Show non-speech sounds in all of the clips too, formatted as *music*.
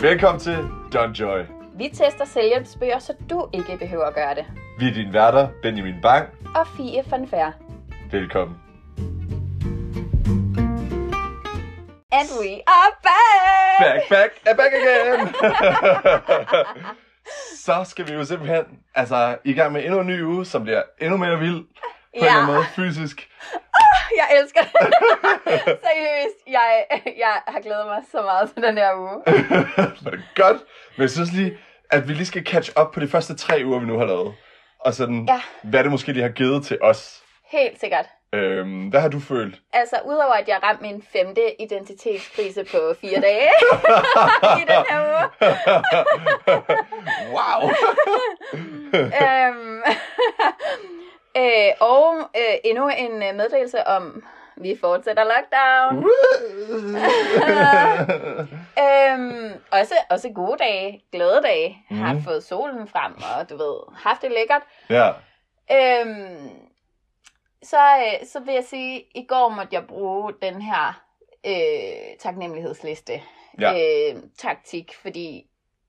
Velkommen til Don Joy. Vi tester selvhjælpsbøger, så du ikke behøver at gøre det. Vi er dine værter, Benjamin Bang. Og Fie Fair. Velkommen. And we are back! Back, back, and back again! *laughs* Så skal vi jo simpelthen altså, i gang med endnu en ny uge, som bliver endnu mere vild. På en eller anden måde fysisk. *laughs* Jeg elsker det. *laughs* Seriøst, jeg, jeg har glædet mig så meget til den her uge. *laughs* Godt. Men jeg synes lige, at vi lige skal catch up på de første tre uger, vi nu har lavet. Og sådan, Ja. hvad det måske lige har givet til os. Helt sikkert. Øhm, hvad har du følt? Altså, udover at jeg ramte min femte identitetskrise på fire dage i den her uge. wow! øhm, øh, og øh, endnu en øh, meddelelse om, vi fortsætter lockdown. *laughs* øhm, også, også gode dage, glade dage. Mm. Har fået solen frem, og du ved, haft det lækkert. ja, Øhm, så, øh, så vil jeg sige, i går måtte jeg bruge den her øh, taknemmelighedsliste Ja. øh, taktik, fordi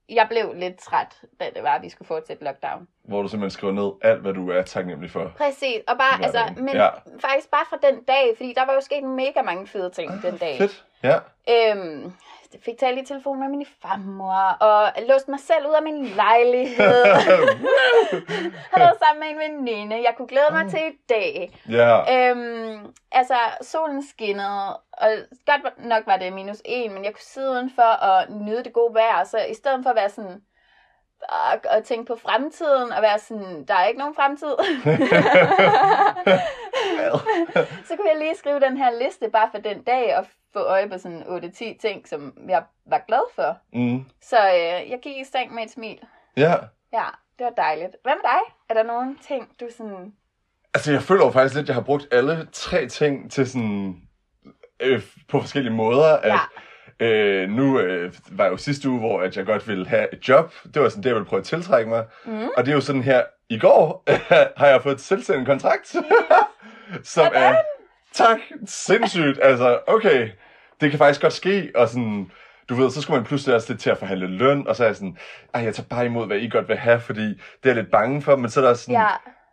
jeg blev lidt træt, da det var, at vi skulle fortsætte lockdown. hvor du simpelthen skriver ned alt, hvad du er taknemmelig for. Præcis, og bare, altså, dag. men Ja. ja. faktisk bare fra den dag, fordi der var jo sket mega mange fede ting den dag. Fedt. Ja. Øhm, jeg fik talt i telefon med min farmor, og låste mig selv ud af min lejlighed. *laughs* *laughs* har været sammen med en veninde, jeg kunne glæde mig til i dag. ja. Øhm, altså, solen skinnede, og godt nok var det minus en, men jeg kunne sidde udenfor og nyde det gode vejr, så i stedet for at være sådan, og, og tænke på fremtiden, og være sådan, der er ikke nogen fremtid, *laughs* så kunne jeg lige skrive den her liste bare for den dag, og få øje på sådan 8-10 ting, som jeg var glad for. Mm. Så øh, jeg gik i seng med et smil. Ja. Ja, det var dejligt. Hvad med dig? Er der nogle ting, du sådan... Altså, jeg føler jo faktisk lidt, at jeg har brugt alle tre ting til sådan... Øh, på forskellige måder. At, Ja. øh, nu øh, var jo sidste uge, hvor at jeg godt ville have et job. Det var sådan det, jeg ville prøve at tiltrække mig. Mm. Og det er jo sådan her, i går *laughs* har jeg fået et selvstændig kontrakt. *laughs* som er, Sådan. tak, sindssygt. Altså, okay, det kan faktisk godt ske. Og sådan, du ved, så skulle man pludselig også lidt til at forhandle løn. Og så er jeg sådan, ej, jeg tager bare imod, hvad I godt vil have, fordi det er jeg lidt bange for. Men så er der sådan, Ja,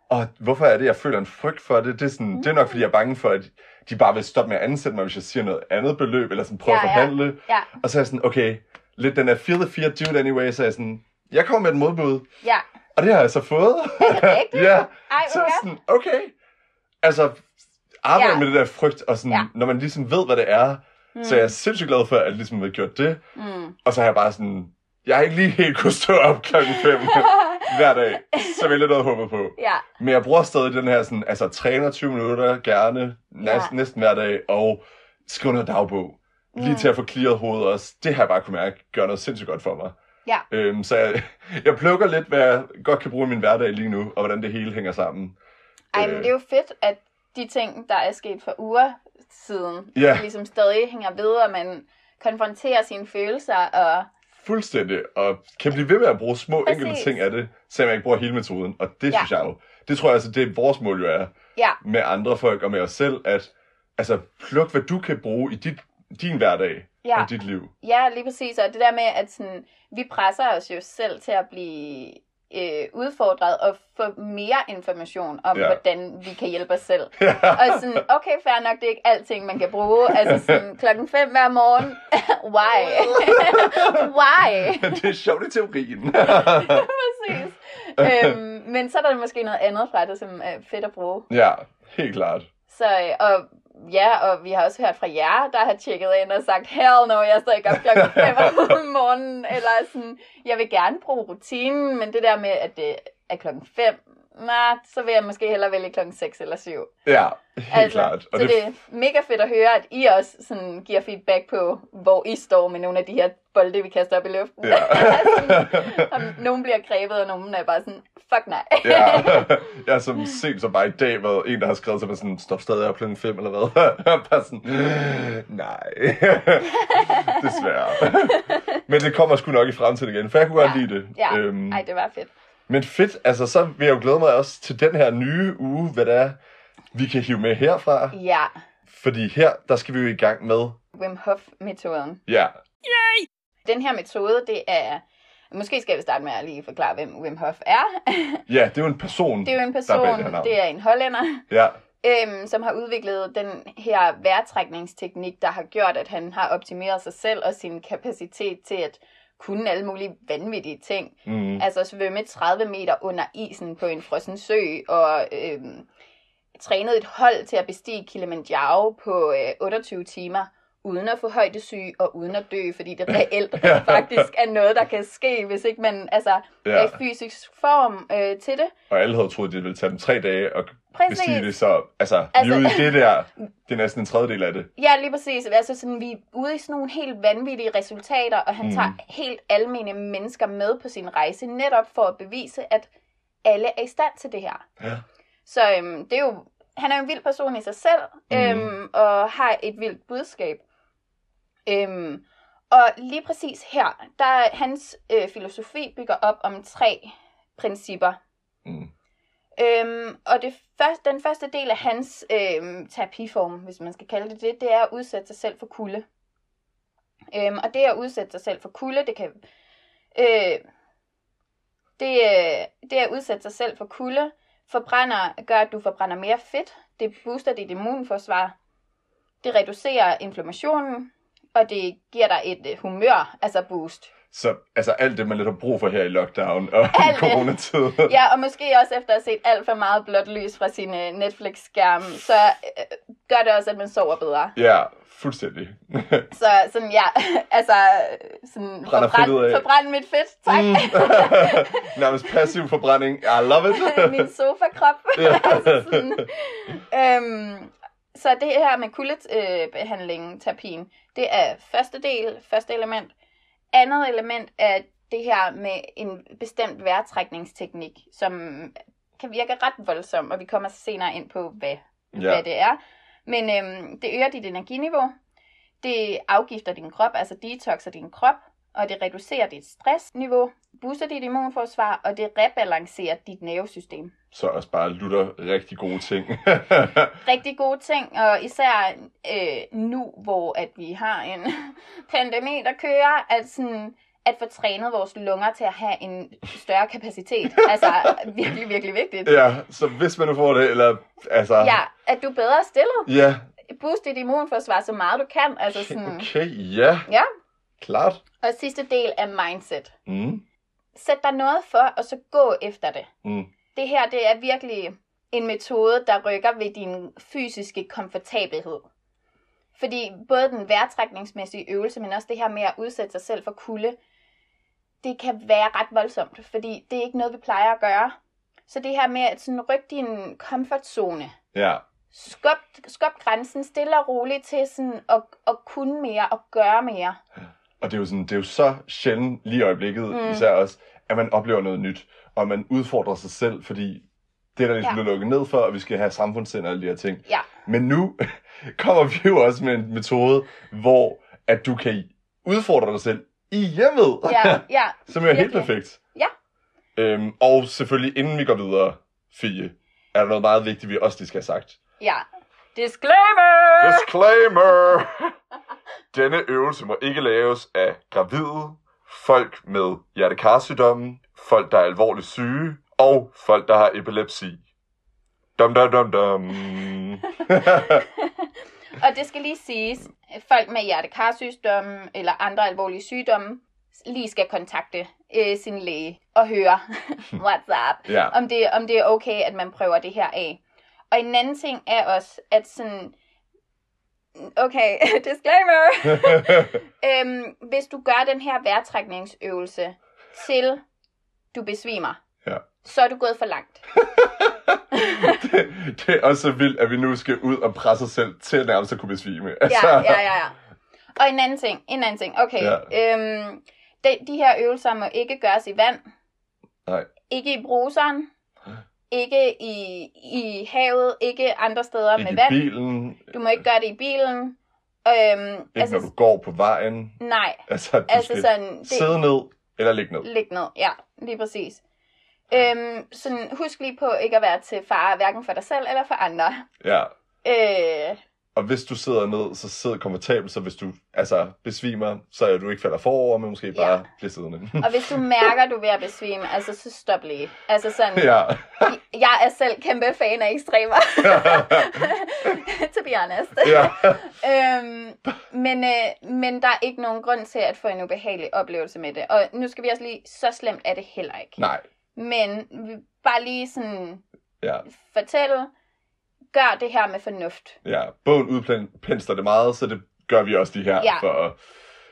og hvorfor er det, jeg føler en frygt for det? Det er, sådan, det er nok, fordi jeg er bange for, at de bare vil stoppe med at ansætte mig, hvis jeg siger noget andet beløb, eller sådan prøve Ja, at ja. forhandle. ja, Og så er jeg sådan, okay, lidt den er feel the fear, it anyway, så er jeg sådan, jeg kommer med et modbud, ja. og det har jeg så fået. *laughs* Er det rigtigt? ja, Ej, så hvor er jeg sådan, okay. Altså, arbejde Ja. med det der frygt, og sådan, Ja. når man ligesom ved, hvad det er, mm. så er jeg sindssygt glad for, at jeg ligesom har gjort det. Mm. Og så har jeg bare sådan, jeg har ikke lige helt kunnet stå op klokken 5 *laughs* hver dag, så jeg lidt havde håbet på. ja, Men jeg bruger stadig den her sådan, altså træner 20 minutter, gerne, næsten, Ja. næsten hver dag, og skriver noget dagbog. Lige Mm. til at få clearet hovedet også. Det har jeg bare kunne mærke, gør noget sindssygt godt for mig. ja. Øhm, så jeg, jeg plukker lidt, hvad jeg godt kan bruge i min hverdag lige nu, og hvordan det hele hænger sammen. Ej, Øh. men det er jo fedt, at de ting, der er sket for uger siden, Ja. de ligesom stadig hænger ved, og man konfronterer sine følelser, og Fuldstændig, og kan blive ved med at bruge små Præcis. enkelte ting af det, selvom jeg ikke bruger hele metoden. Og det Ja. synes jeg jo, det tror jeg altså, det er vores mål jo er, ja, med andre folk og med os selv, at altså, pluk hvad du kan bruge i dit, din hverdag ja. og dit liv. Ja, lige præcis. Og det der med, at sådan, vi presser os jo selv til at blive øh, udfordret og få mere information om, Ja. ja. hvordan vi kan hjælpe os selv. *laughs* Og sådan, okay, fair nok, det er ikke alting, man kan bruge. Altså sådan, *laughs* klokken 5 hver morgen. *laughs* Why? Why? det er sjovt i teorien. Præcis. øhm, men så er der måske noget andet fra det, som er fedt at bruge. ja, helt klart. Så, øh, og ja, og vi har også hørt fra jer, der har tjekket ind og sagt, hell no, jeg står ikke op klokken *laughs* 5 om morgenen, eller sådan, jeg vil gerne bruge rutinen, men det der med, at det er klokken 5, nej, så vil jeg måske hellere vælge klokken 6 eller 7. Ja, helt klart. Altså, så det... det er mega fedt at høre, at I også sådan giver feedback på, hvor I står med nogle af de her bolde, vi kaster op i luften. Ja. *laughs* sådan, om nogen bliver grebet, og nogen er bare sådan, fuck nej. ja, jeg har som sent så bare i dag været en, der har skrevet til mig sådan, stop stadig op klokken 5 eller hvad. *laughs* bare sådan, nej, desværre. Men det kommer sgu nok i fremtiden igen, for jeg kunne godt Ja. lide det. Ja, Øhm, ej, det var fedt. Men fedt, altså så vil jeg jo glæde mig også til den her nye uge, hvad det er, vi kan hive med herfra. Ja, Fordi her, der skal vi jo i gang med, Wim Hof-metoden. ja, Den her metode, det er... Måske skal vi starte med at lige forklare, hvem Wim Hof er. *laughs* Ja, det er jo en person. Det er jo en er person, navn. det er en hollænder, Ja, øhm, som har udviklet den her vejrtrækningsteknik, der har gjort, at han har optimeret sig selv og sin kapacitet til at kunne alle mulige vanvittige ting. mm, Altså svømme 30 meter under isen på en frossen sø, og øhm, trænet et hold til at bestige Kilimanjaro på øh, 28 timer, uden at få højdesyge og uden at dø, fordi det *laughs* reelt Ja. faktisk er noget, der kan ske, hvis ikke man altså, Ja. er i fysisk form øh, til det. og alle havde troet, det ville tage dem tre dage at Præcis. bestige det, så altså, altså, Altså- vi er ude i det der, *laughs* det er næsten en tredjedel af det. Ja, lige præcis. Altså sådan, vi er ude i sådan nogle helt vanvittige resultater, og han Mm. mm. tager helt almindelige mennesker med på sin rejse, netop for at bevise, at alle er i stand til det her. Ja. Så øhm, det er jo, han er en vild person i sig selv, Mm. øhm, og har et vildt budskab. Øhm, og lige præcis her, der er hans øh, filosofi bygger op om tre principper. Mm. Øhm, og det første, den første del af hans øhm, terapiform, hvis man skal kalde det det, det er at udsætte sig selv for kulde. Øhm, og det at udsætte sig selv for kulde, det kan... Øh, det, øh, det at udsætte sig selv for kulde, forbrænder, gør, at du forbrænder mere fedt. Det booster dit immunforsvar. Det reducerer inflammationen, og det giver dig et øh, humør, altså boost. Så altså alt det, man lidt har brug for her i lockdown og Alt det. coronatid. *laughs* Ja, og måske også efter at have set alt for meget blåt lys fra sin øh, Netflix-skærm, så øh, gør det også, at man sover bedre. ja, fuldstændig. *laughs* Så sådan, ja, *laughs* altså, sådan, forbrænd, forbrænd mit fedt, tak. Mm. Nærmest passiv forbrænding. I love it. Min sofa-krop. Altså sådan, øhm, så det her med kuldebehandlingen, øh, terapien, det er første del, første element. Andet element er det her med en bestemt vejrtrækningsteknik, som kan virke ret voldsom, og vi kommer senere ind på, hvad. Ja. hvad det er. Men øhm, det øger dit energiniveau, det afgifter din krop, altså detoxer din krop, og det reducerer dit stressniveau, booster dit immunforsvar, og det rebalancerer dit nervesystem. Så også bare lutter rigtig gode ting. *laughs* Rigtig gode ting, og især øh, nu, hvor at vi har en *laughs* pandemi, der kører, at, sådan, at få trænet vores lunger til at have en større kapacitet. *laughs* Altså virkelig, virkelig vigtigt. ja, så hvis man nu får det, eller altså... Ja, at du er bedre stillet. Ja, Boost dit immunforsvar så meget du kan. Altså sådan, okay, ja, ja. klart. Og sidste del er mindset. Mm. Sæt dig noget for, og så gå efter det. Mm. Det her, det er virkelig en metode, der rykker ved din fysiske komfortabelhed. Fordi både den vejrtrækningsmæssige øvelse, men også det her med at udsætte sig selv for kulde, det kan være ret voldsomt, fordi det er ikke noget, vi plejer at gøre. Så det her med at sådan rykke din komfortzone, Ja, skub, skub grænsen stille og roligt til sådan at, at kunne mere og gøre mere. Og det er jo, sådan, det er jo så sjældent lige i øjeblikket, mm. Især også, at man oplever noget nyt, og man udfordrer sig selv, fordi det er der ligesom Ja. ja. lukket ned for, at vi skal have samfundssind og alle de her ting. Ja. Men nu *laughs* kommer vi jo også med en metode, hvor at du kan udfordre dig selv i hjemmet, Ja, ja, *laughs* som er helt perfekt. Ja. Øhm, og selvfølgelig, inden vi går videre, Fie, er der noget meget vigtigt, vi også lige skal have sagt. ja. Disclaimer! Disclaimer! *laughs* Denne øvelse må ikke laves af gravide, folk med hjertekarsygdomme, folk, der er alvorligt syge, og folk, der har epilepsi. Dum dum dum dum. *laughs* Og det skal lige siges, folk med hjertekarsygdomme eller andre alvorlige sygdomme lige skal kontakte øh, sin læge og høre, *laughs* what's up, ja. om det, om det er okay, at man prøver det her af. Og en anden ting er også, at sådan, okay, *laughs* disclaimer, *laughs* øhm, hvis du gør den her vejrtrækningsøvelse til du besvimer, Ja. så er du gået for langt. *laughs* det, det er også så vildt, at vi nu skal ud og presse os selv til nærmest at kunne besvime. Altså, Ja, ja, ja, ja. Og en anden ting, en anden ting, okay. Ja. Øhm, de, de her øvelser må ikke gøres i vand. Nej. Ikke i bruseren. Ikke i, i havet. Ikke andre steder Ikke med i vand. bilen, Du må ikke gøre det i bilen. Øhm, ikke altså, når du går på vejen. Nej, Altså, du altså skal sådan, det, sidde ned eller ligge ned. læg ned. Ja, lige præcis. Øhm, sådan, husk lige på ikke at være til fare, hverken for dig selv eller for andre. Ja. Øh, Og hvis du sidder ned, så sid komfortabelt, så hvis du altså, besvimer, så er du ikke falder forover, men måske bare Ja. bliver siddende. *laughs* Og hvis du mærker, at du er ved at besvime, altså så stop lige. Altså sådan, ja. *laughs* jeg er selv kæmpe fan af ekstremer. *laughs* to be honest. ja. øhm, men, øh, men der er ikke nogen grund til at få en ubehagelig oplevelse med det. Og nu skal vi også lige, så slemt er det heller ikke. Nej. Men vi bare lige sådan Ja. fortælle, gør det her med fornuft. ja. Bogen udpensler det meget, så det gør vi også de her. Ja. For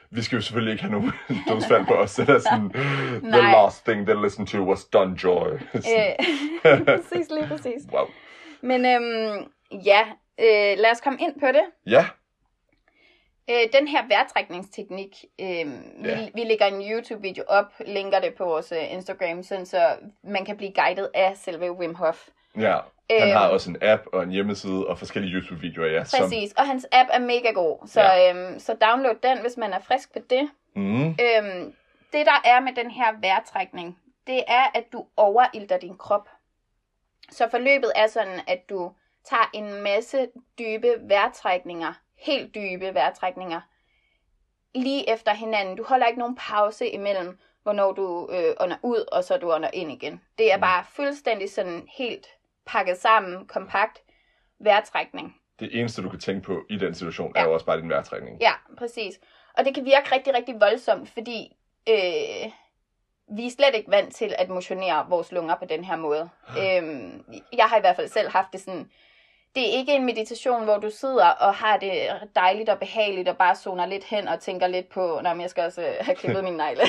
vi skal jo selvfølgelig ikke have nogen *laughs* dødsfald på os. Det er sådan, *laughs* the last thing they listened to was Don Joy. *laughs* Øh, præcis, lige præcis. wow. Men øhm, ja, øh, lad os komme ind på det. Ja. Øh, den her vejrtrækningsteknik, øh, Ja. vi, vi lægger en YouTube-video op, linker det på vores øh, Instagram, sådan så man kan blive guidet af selve Wim Hof. Ja. Han Øhm. har også en app og en hjemmeside og forskellige YouTube-videoer, ja. Som, Præcis, og hans app er mega god, så, Ja. øhm, så download den, hvis man er frisk på det. mm, Øhm, det der er med den her vejrtrækning, det er, at du overilter din krop. Så forløbet er sådan, at du tager en masse dybe vejrtrækninger, helt dybe vejrtrækninger, lige efter hinanden. Du holder ikke nogen pause imellem, hvornår du øh, ånder ud, og så du ånder ind igen. Det er Mm. bare fuldstændig sådan helt pakket sammen, kompakt vejrtrækning. det eneste, du kan tænke på i den situation, Ja. er jo også bare din vejrtrækning. Ja, præcis. Og det kan virke rigtig, rigtig voldsomt, fordi øh, vi er slet ikke vant til at motionere vores lunger på den her måde. øhm, jeg har i hvert fald selv haft det sådan, det er ikke en meditation, hvor du sidder og har det dejligt og behageligt og bare zoner lidt hen og tænker lidt på, nej, men jeg skal også øh, have klippet min negle. *laughs*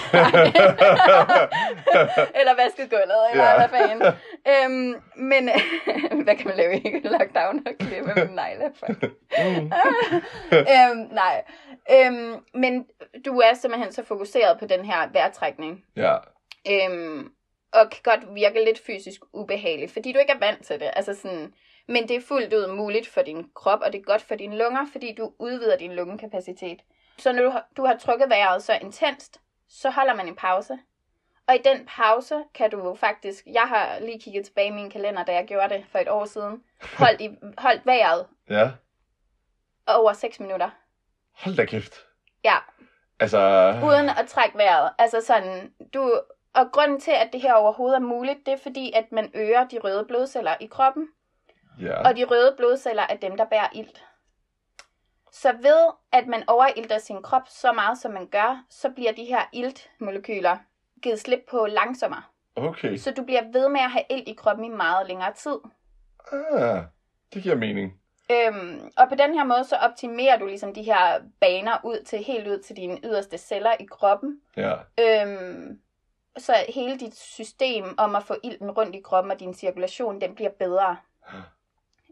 eller vasket gulvet, eller Ja. hvad fanden. Øhm, men *laughs* hvad kan man lave i lockdown og klippe min negle? Mm. *laughs* øhm, nej. Øhm, men du er simpelthen så fokuseret på den her vejrtrækning. ja. Øhm, og kan godt virke lidt fysisk ubehageligt, fordi du ikke er vant til det. Altså sådan, men det er fuldt ud muligt for din krop, og det er godt for dine lunger, fordi du udvider din lungekapacitet. Så når du har, du har trukket vejret så intenst, så holder man en pause. Og i den pause kan du faktisk, jeg har lige kigget tilbage i min kalender, da jeg gjorde det for et år siden, holdt, i, *laughs* holdt vejret Ja. over 6 minutter. Hold da kæft. Ja, Altså... uden at trække vejret. Altså sådan, du, og grunden til, at det her overhovedet er muligt, det er fordi, at man øger de røde blodceller i kroppen, Ja. og de røde blodceller er dem, der bærer ilt. Så ved, at man overilter sin krop så meget, som man gør, så bliver de her iltmolekyler givet slip på langsommere. Okay. Så du bliver ved med at have ilt i kroppen i meget længere tid. Ah, det giver mening. Øhm, og på den her måde, så optimerer du ligesom de her baner ud til helt ud til dine yderste celler i kroppen. Ja. Øhm, så hele dit system om at få ilten rundt i kroppen og din cirkulation, den bliver bedre.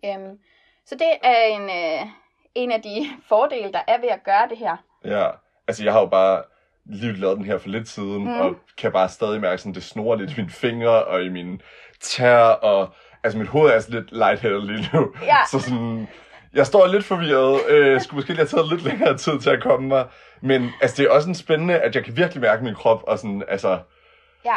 Øhm, så det er en, øh, en af de fordele, der er ved at gøre det her. Ja. Altså, jeg har jo bare lige lavet den her for lidt siden, Mm. og kan bare stadig mærke, sådan, det snor lidt i mine fingre og i mine tær, og altså, mit hoved er sådan lidt lightheaded lige nu. Ja. Så sådan, jeg står lidt forvirret. Øh, skulle måske lige have taget lidt længere tid til at komme mig. Men altså, det er også en spændende, at jeg kan virkelig mærke min krop, og sådan, altså, Ja,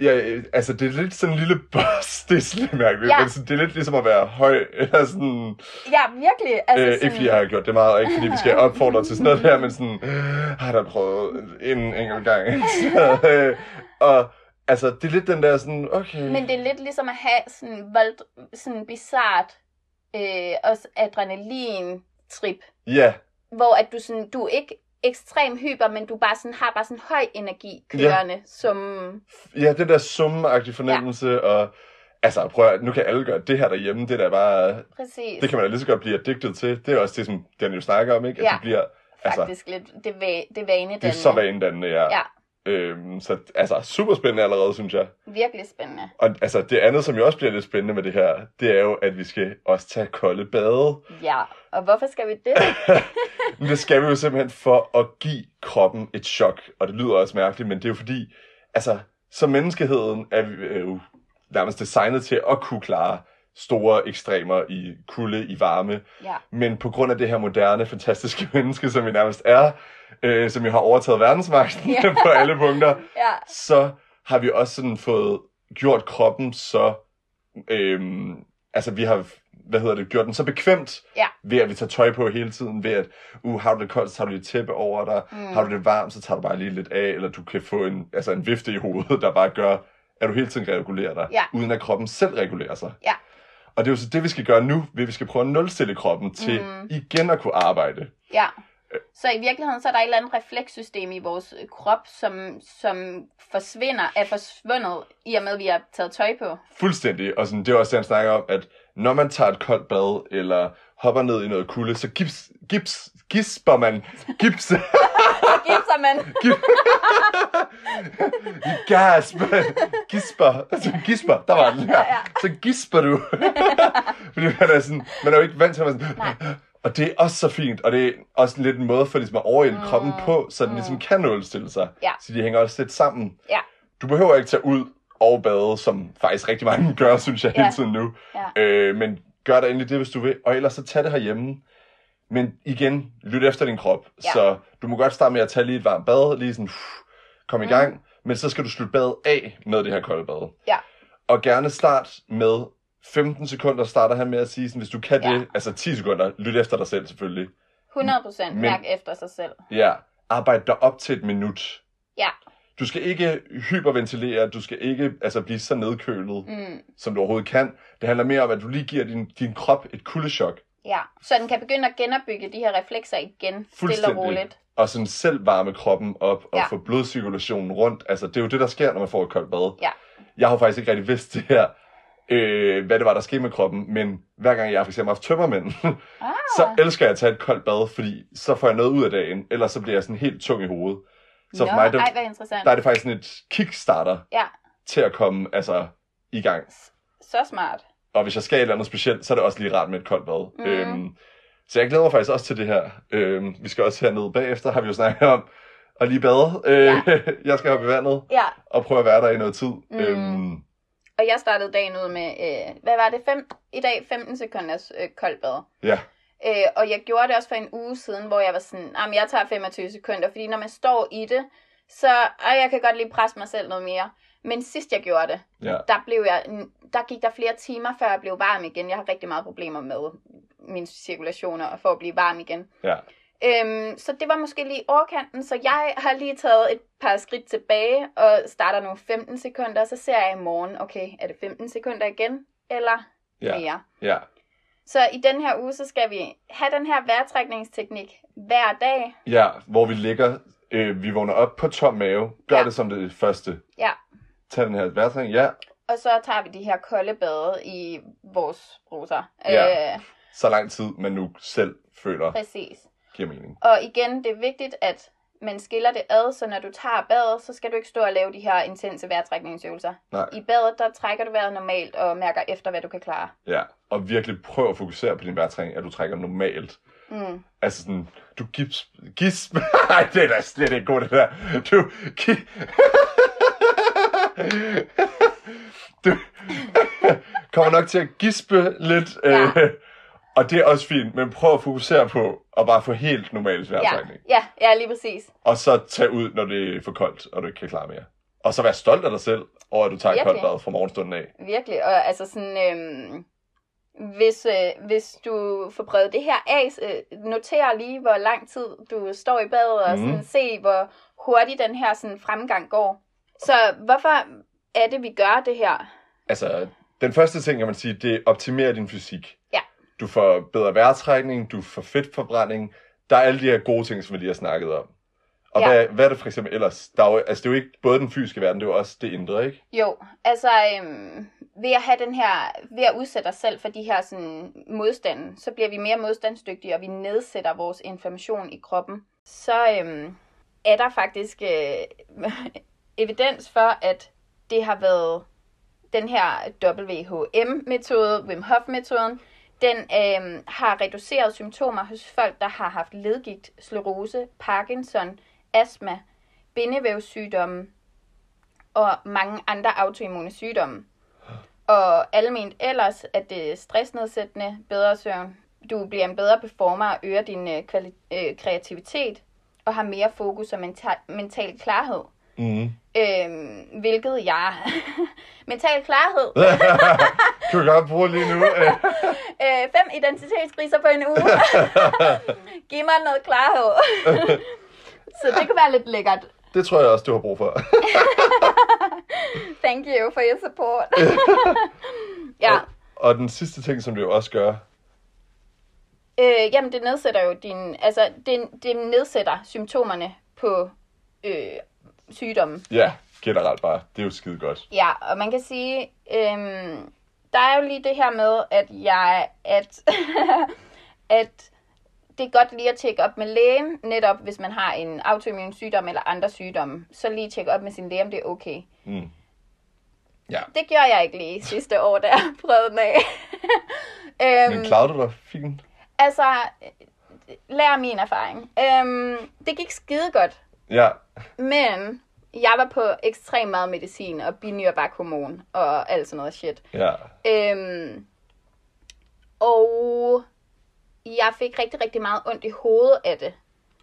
Ja, altså det er lidt sådan en lille boss, *laughs* det er sådan mærkeligt, Ja. men sådan, det er lidt ligesom at være høj, eller sådan, ja virkelig. Altså, øh, sådan, ikke fordi jeg har gjort det meget, og ikke? Fordi vi skal opfordre til sådan noget der, men sådan, har der prøvet en enkelt gang, *laughs* så, øh, og altså det er lidt den der sådan, okay, Men det er lidt ligesom at have sådan voldt, sådan bizart øh, også adrenalin-trip, ja, hvor at du sådan, du ikke ekstrem hyper, men du bare sådan, har bare sådan høj energi kørende, ja. som... ja, den der summeagtige fornemmelse, ja. og altså prøv at, nu kan alle gøre det her derhjemme, det der bare, Præcis. det kan man da lige så godt blive addicted til, det er også det, som den jo snakker om, ikke, at Ja. det bliver, altså, faktisk lidt, det, va- det vane, det er så vanedannende, ja. Ja, Øhm, så altså, super spændende allerede, synes jeg. virkelig spændende. Og altså, det andet, som jo også bliver lidt spændende med det her, det er jo, at vi skal også tage kolde bade. Ja, og hvorfor skal vi det? *laughs* Men det skal vi jo simpelthen for at give kroppen et chok. Og det lyder også mærkeligt, men det er jo fordi, altså, som menneskeheden er vi er jo nærmest designet til at kunne klare store ekstremer i kulde, i varme. ja, Men på grund af det her moderne, fantastiske *laughs* menneske, som vi nærmest er, øh, som jo har overtaget verdensmagten Ja. *laughs* på alle punkter, *laughs* ja, så har vi også sådan fået gjort kroppen så... Øhm, altså, vi har hvad hedder det, gjort den så bekvemt, Ja. ved at vi tager tøj på hele tiden, ved at, uh, har du det koldt, så tager du dit tæppe over dig, mm. har du det varmt, så tager du bare lige lidt af, eller du kan få en, altså en vifte i hovedet, der bare gør, at du hele tiden regulerer dig, Ja. uden at kroppen selv regulerer sig. Ja. Og det er jo så det, vi skal gøre nu, ved at vi skal prøve at nulstille kroppen til mm. igen at kunne arbejde. Ja. Så i virkeligheden, så er der et eller andet reflekssystem i vores krop, som, som forsvinder, er forsvundet, i og med, at vi har taget tøj på. Fuldstændig. Og sådan, det er også det, han snakker om, at når man tager et koldt bad, eller hopper ned i noget kulde, så gips, gips, gisper man. *laughs* Gips. Gipser man. *laughs* Gasp. Gisper. Altså, gisper. Der var den her. Så gisper du. *laughs* Fordi man er, sådan, man er jo ikke vant til at være sådan... Nej. Og det er også så fint, og det er også lidt en måde for ligesom at overhælde mm. kroppen på, så den ligesom kan nulstille sig. Ja. Så de hænger også lidt sammen. Ja. Du behøver ikke tage ud og bade, som faktisk rigtig mange *laughs* gør, synes jeg, hele Ja. tiden nu. Ja. Øh, men gør da endelig det, hvis du vil. Og ellers så tag det herhjemme. Men igen, lyt efter din krop. Ja. Så du må godt starte med at tage lige et varmt bad, lige sådan, uff, kom i gang. Men så skal du slutte badet af med det her kolde bad. Mm. Ja. Og gerne start med 15 sekunder, starter han med at sige, sådan, hvis du kan Ja. det, altså 10 sekunder, lyt efter dig selv selvfølgelig. 100 procent Men- mærk efter sig selv. Ja, arbejd dig op til et minut. Ja. Du skal ikke hyperventilere, du skal ikke altså, blive så nedkølet, Mm. som du overhovedet kan. Det handler mere om, at du lige giver din, din krop et kuldechok. Ja. Så den kan begynde at genopbygge de her reflekser igen, stille og roligt. Og sådan selv varme kroppen op og Ja. få blodcirkulationen rundt. Altså, det er jo det, der sker, når man får et koldt bad. Ja. Jeg har faktisk ikke rigtig vidst det her, øh, hvad det var, der skete med kroppen. Men hver gang jeg for eksempel har haft tømmermænd, *laughs* Ah. så elsker jeg at tage et koldt bad, fordi så får jeg noget ud af dagen. Ellers så bliver jeg sådan helt tung i hovedet. Så Nå, for mig, der, ej, der er det faktisk sådan et kickstarter Ja, til at komme altså, i gang. så smart. Og hvis jeg skal et eller andet specielt, så er det også lige rart med et koldt bad. Mhm. Øhm, så jeg glæder mig faktisk også til det her. Øhm, vi skal også hernede bagefter, har vi jo snakket om, at lige bade. Øh, Ja. *laughs* jeg skal op i vandet Ja, og prøve at være der i noget tid. Mm. Øhm, og jeg startede dagen ud med, øh, hvad var det, fem, i dag 15 sekunders øh, koldt bad. ja, Øh, og jeg gjorde det også for en uge siden, hvor jeg var sådan, jamen jeg tager 25 sekunder, fordi når man står i det, så ej, jeg kan godt lige presse mig selv noget mere. Men sidst jeg gjorde det, ja, der, blev jeg, der gik der flere timer, før jeg blev varm igen. Jeg har rigtig meget problemer med mine cirkulationer og for at blive varm igen. ja. Øhm, så det var måske lige overkanten, så jeg har lige taget et par skridt tilbage og starter nu 15 sekunder, og så ser jeg i morgen, okay, er det 15 sekunder igen, eller Ja. mere? ja. Så i den her uge, så skal vi have den her vejrtrækningsteknik hver dag. Ja, hvor vi ligger, øh, vi vågner op på tom mave, gør Ja. det som det første. Ja. Tag den her værtræning, ja, Og så tager vi de her kolde bade i vores bruser. Ja. Øh, så lang tid man nu selv føler præcis. giver mening. Og igen, det er vigtigt, at man skiller det ad, så når du tager badet, så skal du ikke stå og lave de her intense vejrtrækningsøvelser. Nej. I badet, der trækker du vejret normalt og mærker efter, hvad du kan klare. Ja, og virkelig prøv at fokusere på din vejrtræning, at du trækker normalt. Mm. Altså sådan, du gips... Gisp... *laughs* Nej, det er da slet ikke godt, det der. Du... Gi... *laughs* du... *laughs* kommer nok til at gispe lidt. Ja. Øh, og det er også fint, men prøv at fokusere på at bare få helt normal Ja, vejrtrækning. ja, ja, lige præcis. Og så tage ud, når det er for koldt, og du ikke kan klare mere. Og så vær stolt af dig selv, over at du tager Virkelig. koldt bad fra morgenstunden af. Virkelig. Og altså sådan, øhm, hvis, øh, hvis du får prøvet det her af, øh, noter lige, hvor lang tid du står i badet, og sådan, Mhm. se, hvor hurtigt den her sådan, fremgang går. Så hvorfor er det, vi gør det her? Altså, den første ting, kan man sige, det er optimere din fysik. Ja. Du får bedre vejrtrækning, du får fedtforbrænding. Der er alle de her gode ting, som vi lige har snakket om. Og Ja. hvad, hvad er det for eksempel ellers? Der er jo, altså, det er jo ikke både den fysiske verden, det er jo også det indre, ikke? Jo, altså øhm, ved at have den her, ved at udsætte os selv for de her sådan, modstande, så bliver vi mere modstandsdygtige, og vi nedsætter vores information i kroppen. Så øhm, er der faktisk øh, evidens for, at det har været den her WHM-metode, Wim Hof-metoden, den øh, har reduceret symptomer hos folk, der har haft ledgigt, sklerose, Parkinson, astma, bindevævssygdomme, og mange andre autoimmune sygdomme. Og alment ellers, at det er stressnedsættende, bedre søvn. Du bliver en bedre performer og øger din øh, kvali- øh, kreativitet, og har mere fokus og mental, mental klarhed. Mm. Øhm, hvilket jeg... *laughs* Mental klarhed. *laughs* kan du godt bruge lige nu? *laughs* Øh, fem identitetskriser på en uge. Giv mig noget klarhed. Så det kunne være lidt lækkert. det tror jeg også, du har brug for. Thank you for your support. ja, Og den sidste ting, som det jo også gør, øh, jamen det nedsætter jo din, altså det, det nedsætter symptomerne på øh, sygdommen. ja, generelt bare, det er jo skide godt. Ja, og man kan sige, øhm, der er jo lige det her med, at jeg, at, *laughs* at det er godt lige at tjekke op med lægen, netop hvis man har en autoimmun sygdom eller andre sygdomme, så lige tjekke op med sin læge, om det er okay. Mm. Ja, Det gjorde jeg ikke lige sidste år, da jeg prøvede den af. *laughs* øhm, men klarede du dig fint? altså, lær min erfaring. Øhm, det gik skide godt, Ja, men jeg var på ekstremt meget medicin og binyrbarkhormon og alt sådan noget shit. ja, Øhm, og jeg fik rigtig, rigtig meget ondt i hovedet af det,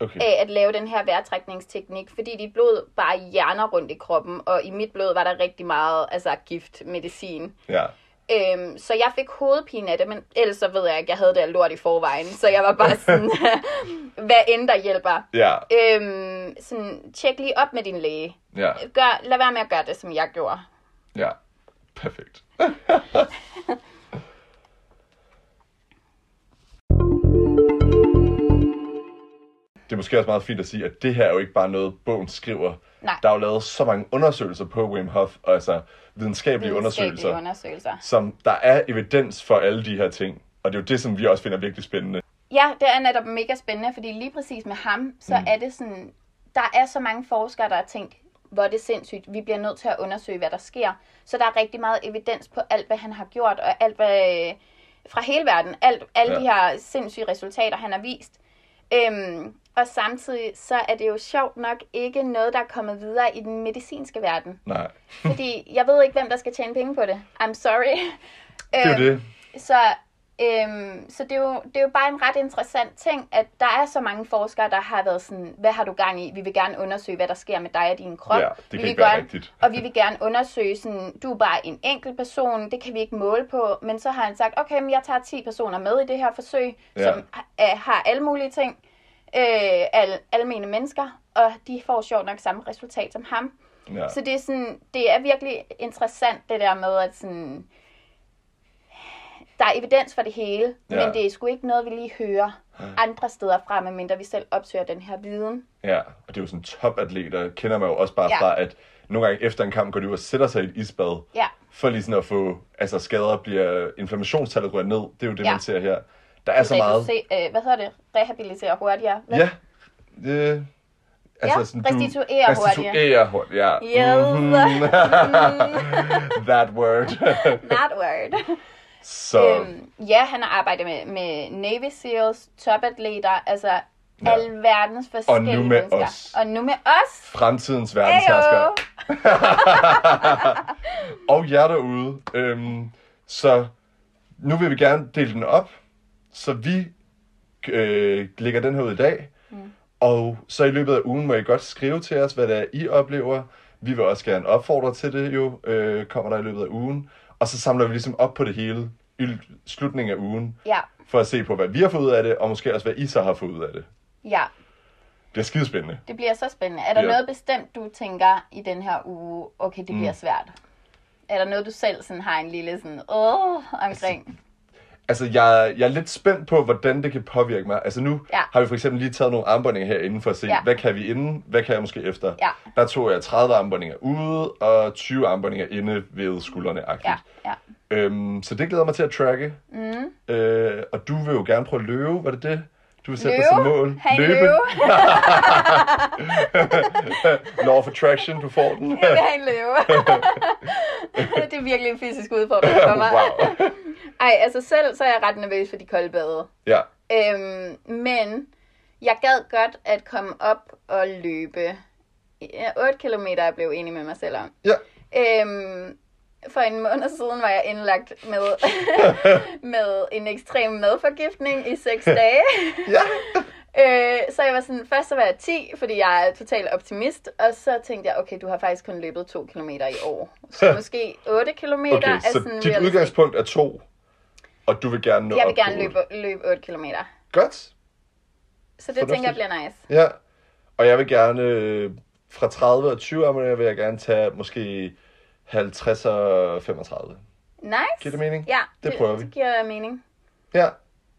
okay. af at lave den her vejrtrækningsteknik, fordi dit blod bare hjerner rundt i kroppen, og i mit blod var der rigtig meget altså, giftmedicin. Ja, Øhm, så jeg fik hovedpine af det, men ellers så ved jeg ikke, jeg havde det lort i forvejen, så jeg var bare *laughs* sådan, *laughs* hvad end der hjælper. ja, Øhm, sådan, tjek lige op med din læge. ja, Gør, lad være med at gøre det, som jeg gjorde. ja. Perfekt. *laughs* Det er måske også meget fint at sige, at det her er jo ikke bare noget, bogen skriver. Nej. Der er jo lavet så mange undersøgelser på Wim Hof, og altså videnskabelige, Videnskabelige undersøgelser, undersøgelser. som der er evidens for alle de her ting. Og det er jo det, som vi også finder virkelig spændende. Ja, det er netop mega spændende, fordi lige præcis med ham, så mm. er det sådan, der er så mange forskere, der har tænkt, hvor er det sindssygt, vi bliver nødt til at undersøge, hvad der sker. Så der er rigtig meget evidens på alt, hvad han har gjort, og alt, hvad, fra hele verden, alt, alle ja. de her sindssyge resultater, han har vist. Øhm, og samtidig, så er det jo sjovt nok ikke noget, der er kommet videre i den medicinske verden. Nej, *laughs* Fordi jeg ved ikke, hvem der skal tjene penge på det. I'm sorry. det er jo det. Så, øhm, så det, er jo, det er jo bare en ret interessant ting, at der er så mange forskere, der har været sådan, hvad har du gang i? Vi vil gerne undersøge, hvad der sker med dig og din krop. Ja, det vi kan vil ikke være gerne, rigtigt. Og vi vil gerne undersøge, sådan, du er bare en enkelt person, det kan vi ikke måle på. Men så har han sagt, okay, men jeg tager 10 personer med i det her forsøg, Ja. som er, har alle mulige ting, øh, al, almene mennesker, og de får sjovt nok samme resultat som ham. Ja. Så det er, sådan, det er virkelig interessant, det der med, at sådan, der er evidens for det hele, Ja. men det er sgu ikke noget, vi lige hører andre steder fra, medmindre vi selv opsøger den her viden. Ja, og det er jo sådan topatleter, kender man jo også bare Ja. fra, at nogle gange efter en kamp går de ud og sætter sig i et isbad, Ja, for lige sådan at få, altså skader bliver, inflammationstallet ryger ned, det er jo det, Ja. man ser her. Der er så meget, øh, hvad hedder det? Rehabilitere hurtigere. Hvad? ja, det, altså Ja, sådan, restituere hurtigere. Restituere hurtigere, ja. Yes. Mhm. *laughs* That word. *laughs* That word. så, øhm, ja, han har arbejdet med, med Navy Seals, topatleter, altså ja. alverdens forskellige med mennesker. os. Og nu med os. fremtidens verdenshersker. *laughs* og jer derude. Øhm, så nu vil vi gerne dele den op, så vi øh, lægger den her ud i dag. Mm. Og så i løbet af ugen må I godt skrive til os, hvad det er, I oplever. Vi vil også gerne opfordre til det jo, øh, kommer der i løbet af ugen. Og så samler vi ligesom op på det hele i slutningen af ugen, Ja, for at se på, hvad vi har fået ud af det, og måske også, hvad I så har fået ud af det. ja. Det er skidespændende. Det bliver så spændende. Er der Ja. noget bestemt, du tænker i den her uge, okay, det bliver Mm. svært? Er der noget, du selv sådan har en lille sådan, åh, omkring? Altså, jeg, jeg er lidt spændt på, hvordan det kan påvirke mig. Altså, nu Ja. har vi for eksempel lige taget nogle armbåndinger herinde for at se, Ja. hvad kan vi inden, hvad kan jeg måske efter. Ja. Der tog jeg 30 armbåndinger ude, og 20 armbåndinger inde ved skuldrene. Ja, ja. Øhm, så det glæder mig til at tracke. Mm. Øh, og du vil jo gerne prøve at løbe, var det det? Du vil sætte dig Løve? som mål. Ha' en løve? *laughs* Law of attraction, du får den. Jeg vil have en løve. *laughs* det er virkelig en fysisk udfordring for mig. *laughs* wow. Ej, altså selv så er jeg ret nervøs for de kolde bade. Ja, Øhm, men jeg gad godt at komme op og løbe. Ja, 8 km jeg blevet enig med mig selv om. ja. Øhm, for en måned siden var jeg indlagt med, *laughs* med en ekstrem madforgiftning i 6 *laughs* dage. ja. *laughs* Øh, så jeg var sådan, først så var jeg 10, fordi jeg er total optimist, og så tænkte jeg, okay, du har faktisk kun løbet 2 km i år. Så måske 8 km Okay, er så sådan dit realistisk. udgangspunkt er to, og du vil gerne nå Jeg vil gerne løbe, løbe 8 km. Godt. Så det tænker jeg Fornuftigt. bliver nice. Ja. Og jeg vil gerne, øh, fra 30 og 20 år, vil jeg gerne tage måske 50 og 35. Nice. Giver det mening? Ja, Det prøver vi. Det giver mening. Ja.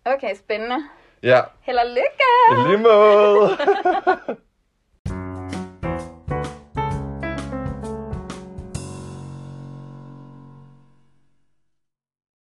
Okay, spændende. Ja. Held og lykke! I lige måde. *laughs*